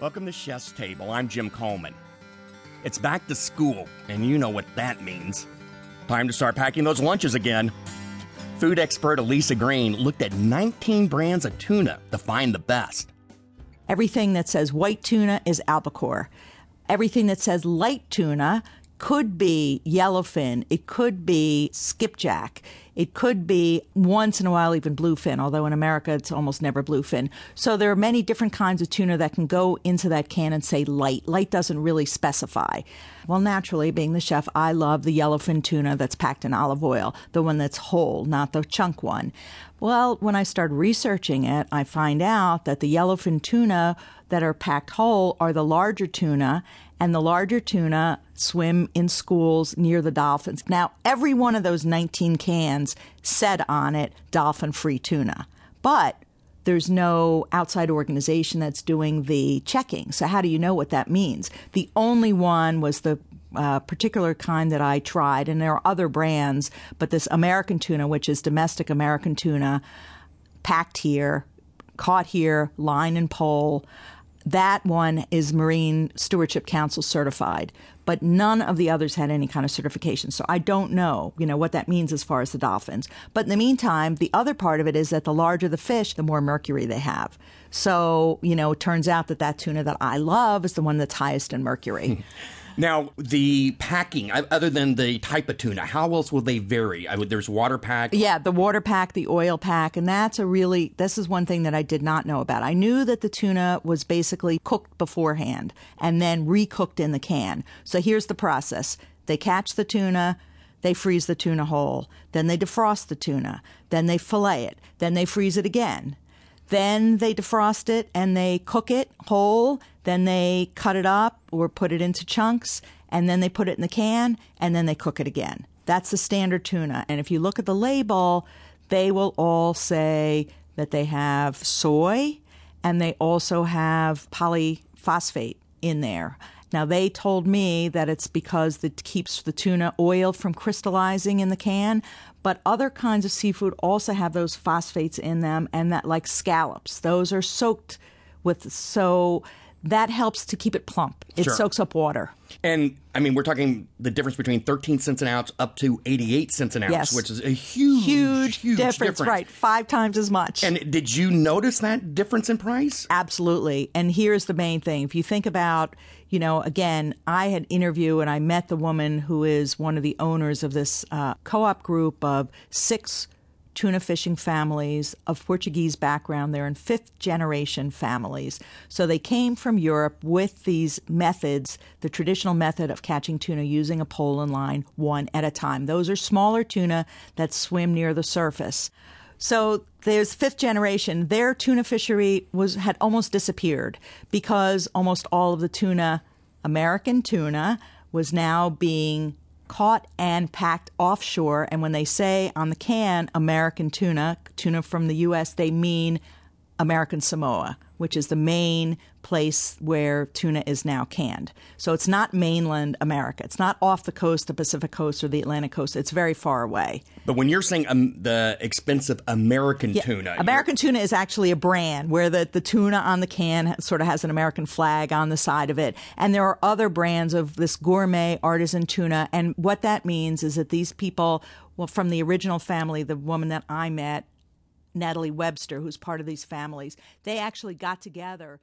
Welcome to Chef's Table. I'm Jim Coleman. It's back to school, and you know what that means. Time to start packing those lunches again. Food expert Aliza Green looked at 19 brands of tuna to find the best. Everything that says white tuna is albacore. Everything that says light tuna could be yellowfin. It could be skipjack. It could be once in a while even bluefin, although in America it's almost never bluefin. So there are many different kinds of tuna that can go into that can and say light. Light doesn't really specify. Well, naturally, being the chef, I love the yellowfin tuna that's packed in olive oil, the one that's whole, not the chunk one. Well, when I start researching it, I find out that the yellowfin tuna that are packed whole are the larger tuna and the larger tuna swim in schools near the dolphins. Now, every one of those 19 cans said on it dolphin free tuna, but there's no outside organization that's doing the checking. So, how do you know what that means? The only one was the uh, particular kind that I tried, and there are other brands, but this American tuna, which is domestic American tuna, packed here, caught here, line and pole. That one is Marine Stewardship Council certified, but none of the others had any kind of certification. So I don't know, you know, what that means as far as the dolphins. But in the meantime, the other part of it is that the larger the fish, the more mercury they have. So, you know, it turns out that that tuna that I love is the one that's highest in mercury. Now, the packing, other than the type of tuna, how else will they vary? I would, there's water pack. Yeah, the water pack, the oil pack, and that's a really, this is one thing that I did not know about. I knew that the tuna was basically cooked beforehand and then recooked in the can. So here's the process. They catch the tuna, they freeze the tuna whole, then they defrost the tuna, then they fillet it, then they freeze it again. Then they defrost it and they cook it whole. Then they cut it up or put it into chunks and then they put it in the can and then they cook it again. That's the standard tuna. And if you look at the label, they will all say that they have soy and they also have polyphosphate in there. Now, they told me that it's because it keeps the tuna oil from crystallizing in the can, but other kinds of seafood also have those phosphates in them, and that, like scallops, those are soaked with so that helps to keep it plump. It Sure. soaks up water. And I mean, we're talking the difference between 13 cents an ounce up to 88 cents an ounce, Yes. which is a huge, Huge, huge difference, right? Five times as much. And did you notice that difference in price? Absolutely. And here's the main thing. If you think about, you know, again, I had interview and I met the woman who is one of the owners of this uh, co-op group of six tuna fishing families of Portuguese background. They're in fifth generation families. So they came from Europe with these methods, the traditional method of catching tuna using a pole and line one at a time. Those are smaller tuna that swim near the surface. So there's fifth generation. Their tuna fishery was had almost disappeared because almost all of the tuna, American tuna, was now being caught and packed offshore. And when they say on the can American tuna, tuna from the U.S., they mean American Samoa, which is the main place where tuna is now canned. So it's not mainland America. It's not off the coast, the Pacific coast, or the Atlantic coast. It's very far away. But when you're saying um, the expensive American tuna, American tuna is actually a brand where the, the tuna on the can sort of has an American flag on the side of it. And there are other brands of this gourmet artisan tuna. And what that means is that these people, well, from the original family, the woman that I met, Natalie Webster, who's part of these families, they actually got together